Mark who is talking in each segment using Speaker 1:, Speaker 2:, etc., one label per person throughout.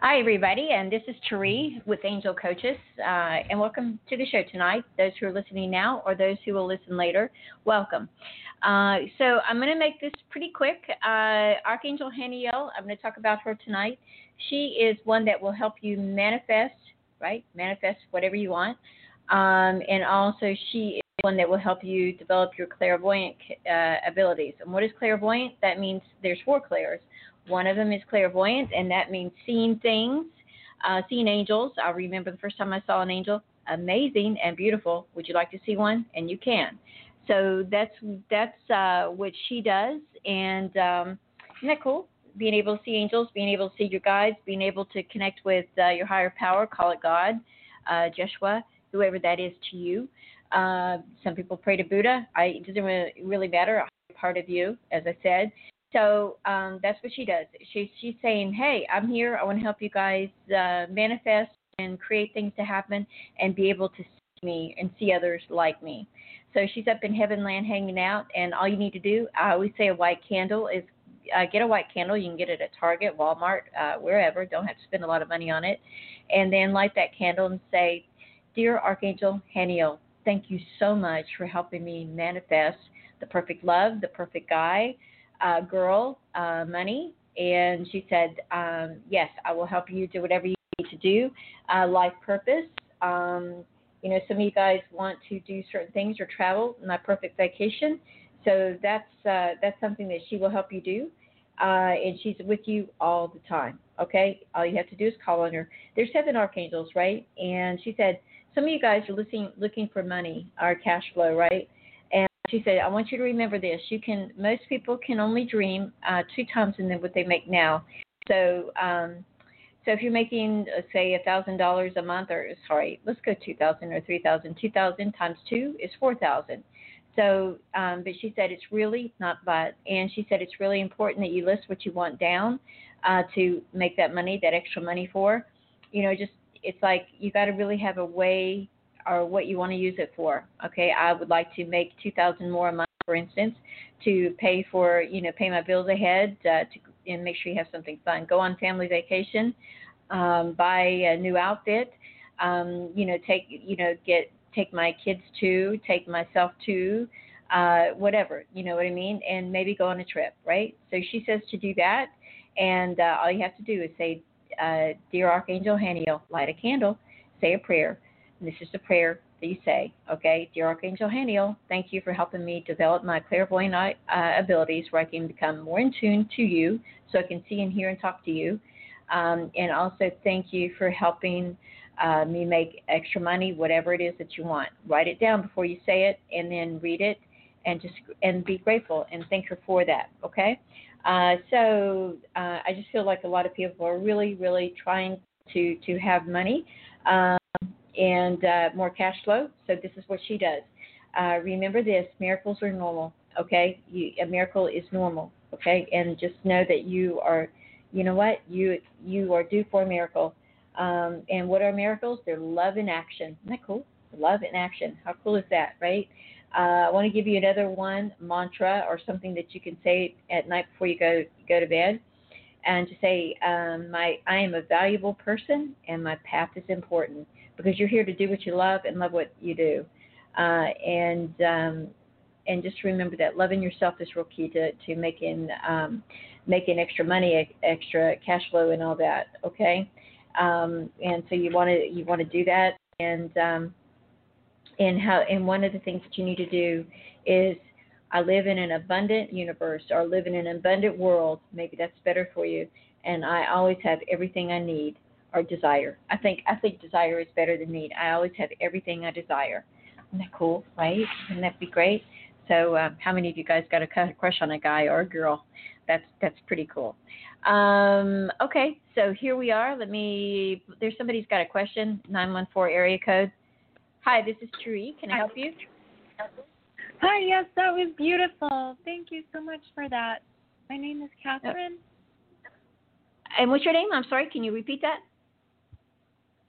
Speaker 1: Hi, everybody, and this is Cherie with Angel Coaches, uh, and welcome to the show tonight. Those who are listening now or those who will listen later, welcome. Uh, so I'm going to make this pretty quick. Uh, Archangel Haniel, I'm going to talk about her tonight. She is one that will help you manifest, right? Manifest whatever you want, um, and also she is one that will help you develop your clairvoyant uh, abilities. And what is clairvoyant? That means there's four clairs. One of them is clairvoyant, and that means seeing things, uh, seeing angels. I remember the first time I saw an angel, amazing and beautiful. Would you like to see one? And you can. So that's that's uh, what she does, and um, isn't that cool? Being able to see angels, being able to see your guides, being able to connect with uh, your higher power, call it God, uh, Jeshua, whoever that is to you. Uh, some people pray to Buddha. I, it doesn't really, really matter. Part of you, as I said. So um, that's what she does. She, she's saying, hey, I'm here. I want to help you guys uh, manifest and create things to happen and be able to see me and see others like me. So she's up in heaven land hanging out, and all you need to do, I always say a white candle is uh, get a white candle. You can get it at Target, Walmart, uh, wherever. Don't have to spend a lot of money on it. And then light that candle and say, Dear Archangel Haniel, thank you so much for helping me manifest the perfect love, the perfect guy, uh, girl, uh, money, and she said, um, "Yes, I will help you do whatever you need to do. Uh, life purpose. Um, you know, some of you guys want to do certain things or travel. My perfect vacation. So that's uh, that's something that she will help you do, uh, and she's with you all the time. Okay, all you have to do is call on her. There's seven archangels, right? And she said some of you guys are looking looking for money or cash flow, right? She said, I want you to remember this. You can most people can only dream uh, two times in what they make now. So um, so if you're making uh, say a thousand dollars a month, or sorry, let's go two thousand or three thousand. Two thousand times two is four thousand. So, um, but she said it's really not but, and she said it's really important that you list what you want down uh, to make that money, that extra money for. You know, just it's like you got to really have a way or what you want to use it for. Okay, I would like to make two thousand more a month, for instance, to pay for you know pay my bills ahead, uh, to and make sure you have something fun. Go on family vacation, um, buy a new outfit, um, you know take you know get take my kids to, take myself to, uh, whatever you know what I mean, and maybe go on a trip, right? So she says to do that, and uh, all you have to do is say, uh, "Dear Archangel Haniel, light a candle, say a prayer." This is the prayer that you say, okay? Dear Archangel Haniel, thank you for helping me develop my clairvoyant uh, abilities where I can become more in tune to you so I can see and hear and talk to you. Um, and also thank you for helping uh, me make extra money, whatever it is that you want. Write it down before you say it and then read it and just and be grateful and thank her for that, okay? Uh, so uh, I just feel like a lot of people are really, really trying to to have money. Um, and uh, more cash flow. So this is what she does. Uh, remember this: miracles are normal. Okay, you, a miracle is normal. Okay, and just know that you are, you know what, you you are due for a miracle. Um, and what are miracles? They're love in action. Isn't that cool? Love in action. How cool is that, right? Uh, I want to give you another one mantra or something that you can say at night before you go go to bed, and to say, um, "My I am a valuable person, and my path is important." Because you're here to do what you love and love what you do. Uh, and um, and just remember that loving yourself is real key to to making um, making extra money, extra cash flow, and all that. Okay, um, and so you want to you want to do that, and um, and how and one of the things that you need to do is I live in an abundant universe or live in an abundant world. Maybe that's better for you. And I always have everything I need or desire. I think I think desire is better than need. I always have everything I desire. Isn't that cool, right? Wouldn't that be great? So, um, how many of you guys got a crush on a guy or a girl? That's that's pretty cool. Um, okay, so here we are. Let me. There's somebody's got a question. Nine one four area code. Hi, this is Cherie. Can I help you?
Speaker 2: Hi. Yes, that was beautiful. Thank you so much for that. My name is Catherine.
Speaker 1: And what's your name? I'm sorry. Can you repeat that?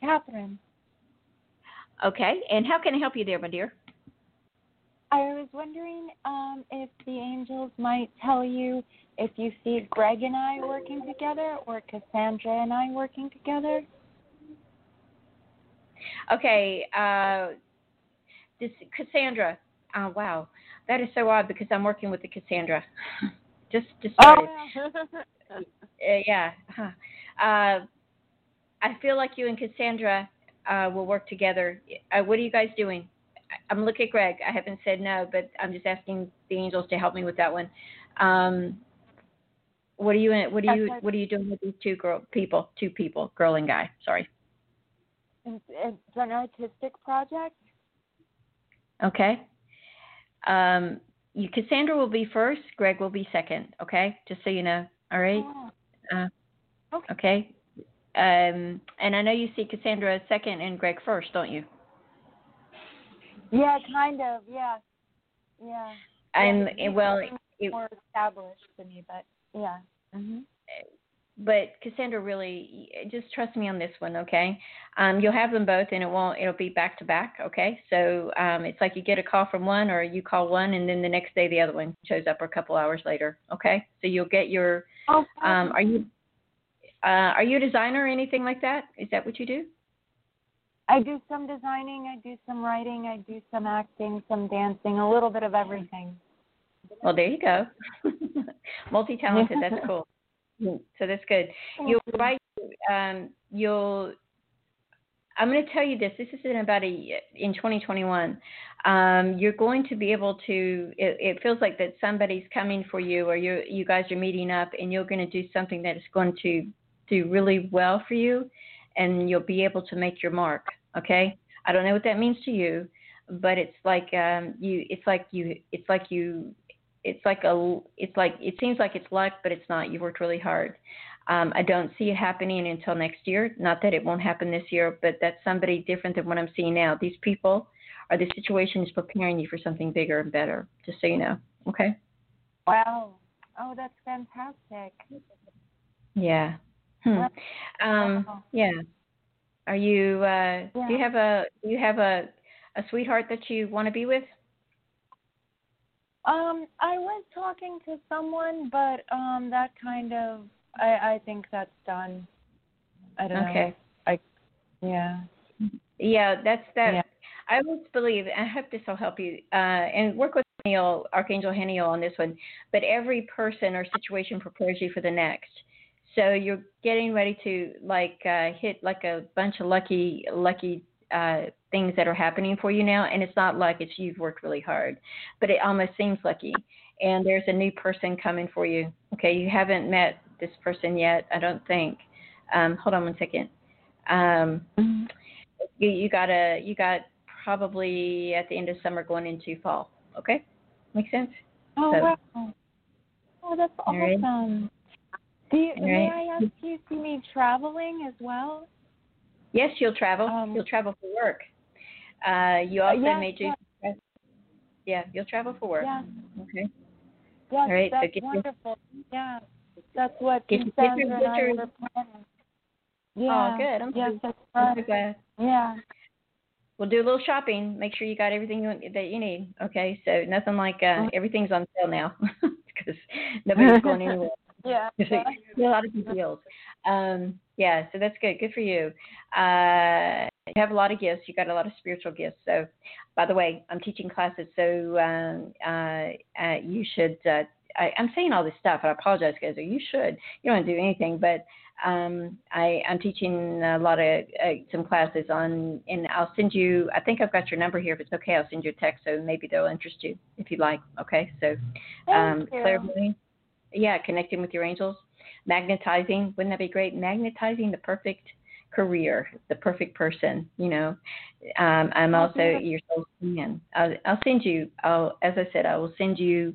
Speaker 2: Catherine.
Speaker 1: Okay, and how can I help you there, my dear?
Speaker 2: I was wondering um, if the angels might tell you if you see Greg and I working together or Cassandra and I working together.
Speaker 1: Okay, uh, this Cassandra. Oh wow, that is so odd because I'm working with the Cassandra. just just started.
Speaker 2: Oh,
Speaker 1: uh, yeah. Huh. Uh, I feel like you and Cassandra uh, will work together. Uh, what are you guys doing? I'm looking at Greg. I haven't said no, but I'm just asking the angels to help me with that one. Um, what are you? What are you? What are you doing with these two girl people? Two people, girl and guy. Sorry.
Speaker 2: It's an artistic project.
Speaker 1: Okay. Um, you Cassandra will be first. Greg will be second. Okay, just so you know. All right.
Speaker 2: Oh,
Speaker 1: Uh,
Speaker 2: okay.
Speaker 1: okay. Um, and I know you see Cassandra second and Greg first, don't you?
Speaker 2: Yeah, kind of. Yeah. Yeah.
Speaker 1: And
Speaker 2: Yeah,
Speaker 1: well, it,
Speaker 2: more established to me, but yeah.
Speaker 1: Mm-hmm. but Cassandra, really, just trust me on this one, okay? Um, you'll have them both, and it won't. It'll be back to back, okay? So um, it's like you get a call from one, or you call one, and then the next day the other one shows up, or a couple hours later, okay? So you'll get your.
Speaker 2: Oh.
Speaker 1: Um, are you? Uh, are you a designer or anything like that? Is that what you do?
Speaker 2: I do some designing, I do some writing, I do some acting, some dancing, a little bit of everything.
Speaker 1: Well, there you go. Multi-talented. That's cool. So that's good. You'll write. Um, you'll. I'm going to tell you this. This is in about a in 2021. Um, you're going to be able to. It, it feels like that somebody's coming for you, or you you guys are meeting up, and you're going to do something that is going to do really well for you, and you'll be able to make your mark. Okay. I don't know what that means to you, but it's like um, you. It's like you. It's like you it's like a it's like it seems like it's luck but it's not you worked really hard um, i don't see it happening until next year not that it won't happen this year but that's somebody different than what i'm seeing now these people or the situation is preparing you for something bigger and better just so you know okay
Speaker 2: Wow. Oh, that's fantastic.
Speaker 1: yeah hmm. um yeah are you uh do you have a do you have a a sweetheart that you want to be with
Speaker 2: Um, I was talking to someone, but um, that kind of I I think that's done. I don't know.
Speaker 1: okay I
Speaker 2: Yeah.
Speaker 1: Yeah, that's that.
Speaker 2: Yeah.
Speaker 1: I always believe, I hope this will help you, uh, and work with Haniel, Archangel Haniel on this one. But every person or situation prepares you for the next. So you're getting ready to like uh, hit like a bunch of lucky, lucky uh, things that are happening for you now, and it's not like it's you've worked really hard, but it almost seems lucky. And there's a new person coming for you. Okay, you haven't met this person yet, I don't think. Um, hold on one second. Um,
Speaker 2: Mhm.
Speaker 1: you you got a you got probably at the end of summer going into fall. Okay, make sense?
Speaker 2: Oh
Speaker 1: So-
Speaker 2: wow. Oh, that's
Speaker 1: All right.
Speaker 2: Do you,
Speaker 1: All
Speaker 2: may. I ask you to me traveling as well?
Speaker 1: Yes, you'll travel.
Speaker 2: Um,
Speaker 1: you'll travel for work. Uh, you also
Speaker 2: yes,
Speaker 1: may do.
Speaker 2: yes.
Speaker 1: Yeah, you'll travel for work.
Speaker 2: Yeah.
Speaker 1: Okay.
Speaker 2: Yes,
Speaker 1: All right, so
Speaker 2: that's
Speaker 1: your-
Speaker 2: wonderful. Yeah. That's what
Speaker 1: Get- get your-
Speaker 2: and I were planning. Yeah.
Speaker 1: Oh, good. I'm
Speaker 2: yes,
Speaker 1: so,
Speaker 2: that's
Speaker 1: I'm glad.
Speaker 2: Yeah.
Speaker 1: We'll do a little shopping. Make sure you got everything you, that you need. Okay, so nothing like uh, everything's on sale now because nobody's going anywhere.
Speaker 2: Yeah.
Speaker 1: A lot of good deals. Um, yeah, so that's good. Good for you. Uh, you have a lot of gifts. You got a lot of spiritual gifts. So, by the way, I'm teaching classes, so um, uh, uh, you should. Uh, I, I'm saying all this stuff, and I apologize, guys. You should. You don't want to do anything, but um, I, I'm teaching a lot of uh, some classes on, and I'll send you. I think I've got your number here. If it's okay, I'll send you a text, so maybe they'll interest you if you like. Okay, so um,
Speaker 2: Thank you.
Speaker 1: clairvoying. Yeah, connecting with your angels, magnetizing. Wouldn't that be great? Magnetizing the perfect career, the perfect person. You know, um, I'm
Speaker 2: Oh,
Speaker 1: also your soul man. I'll, I'll send you. I'll, as I said, I will send you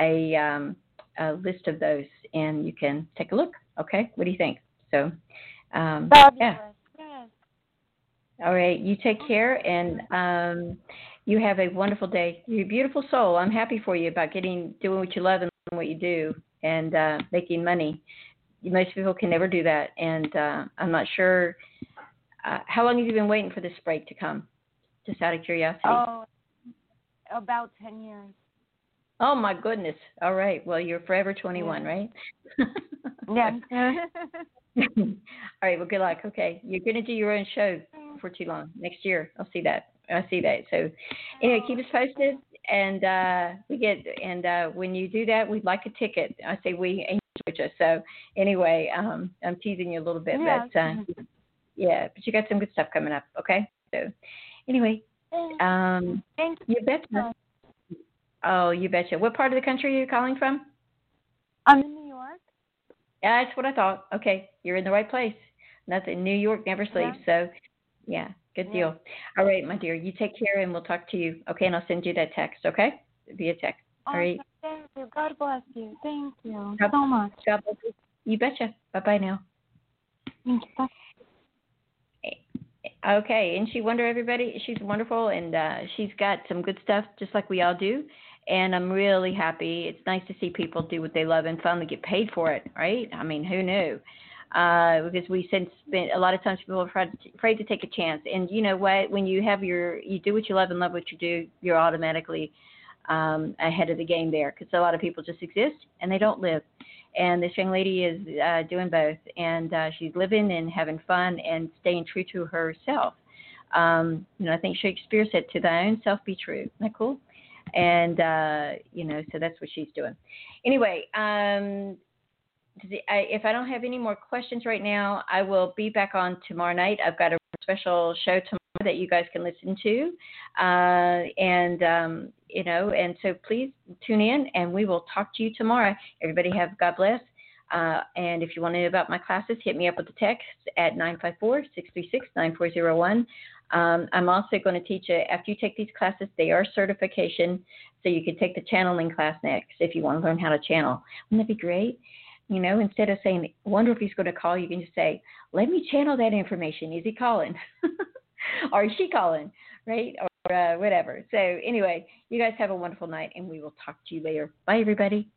Speaker 1: a, um, a list of those, and you can take a look. Okay, what do you think? So, um,
Speaker 2: Fabulous.
Speaker 1: yeah. All right. You take care and um, you have a wonderful day. You're a beautiful soul. I'm happy for you about getting doing what you love and what you do and uh, making money. Most people can never do that, and uh, I'm not sure. Uh, how long have you been waiting for this break to come? Just out of curiosity.
Speaker 2: Oh, about ten years.
Speaker 1: Oh my goodness. All right. Well, you're forever 21,
Speaker 2: Yeah.
Speaker 1: right?
Speaker 2: Yeah.
Speaker 1: All right. Well, good luck. Okay. You're going to do your own show for too long. Next year. I'll see that. I see that. So, anyway, keep us posted. And uh, we get, and uh, when you do that, we'd like a ticket. I say we, and Georgia. So, anyway, um, I'm teasing you a little bit,
Speaker 2: Yeah.
Speaker 1: but uh, yeah, but you got some good stuff coming up. Okay. So, anyway, um,
Speaker 2: Thank you.
Speaker 1: you betcha. Oh, you betcha. What part of the country are you calling from?
Speaker 2: I'm in New York.
Speaker 1: Yeah, that's what I thought. Okay, you're in the right place. Nothing. New York never sleeps. So, yeah, good
Speaker 2: Yeah.
Speaker 1: deal. All right, my dear. You take care, and we'll talk to you. Okay, and I'll send you that text. Okay, via text. All right.
Speaker 2: Thank you. God bless you. Thank you
Speaker 1: God-
Speaker 2: so much.
Speaker 1: God bless you. You betcha. Bye bye now.
Speaker 2: Thank you. Bye.
Speaker 1: Okay, and she wonder everybody. She's wonderful, and uh, she's got some good stuff, just like we all do. And I'm really happy. It's nice to see people do what they love and finally get paid for it, right? I mean, who knew? Uh, because we since spent a lot of times people are afraid to, take a chance. And you know what? When you have your, you do what you love and love what you do, you're automatically um, ahead of the game there. Because a lot of people just exist and they don't live. And this young lady is uh, doing both, and uh, she's living and having fun and staying true to herself. Um, you know, I think Shakespeare said, "To thy own self be true." Isn't that cool? And uh, you know, so that's what she's doing. Anyway, um, if I don't have any more questions right now, I will be back on tomorrow night. I've got a special show tomorrow that you guys can listen to, uh, and um, you know, and so please tune in, and we will talk to you tomorrow. Everybody have God bless. Uh, and if you want to know about my classes, hit me up with a text at 954-636-9401. Um, I'm also going to teach you, after you take these classes, they are certification, so you can take the channeling class next if you want to learn how to channel. Wouldn't that be great? You know, instead of saying, wonder if he's going to call, you can just say, let me channel that information. Is he calling? or is she calling? Right? Or uh, whatever. So, anyway, you guys have a wonderful night, and we will talk to you later. Bye, everybody.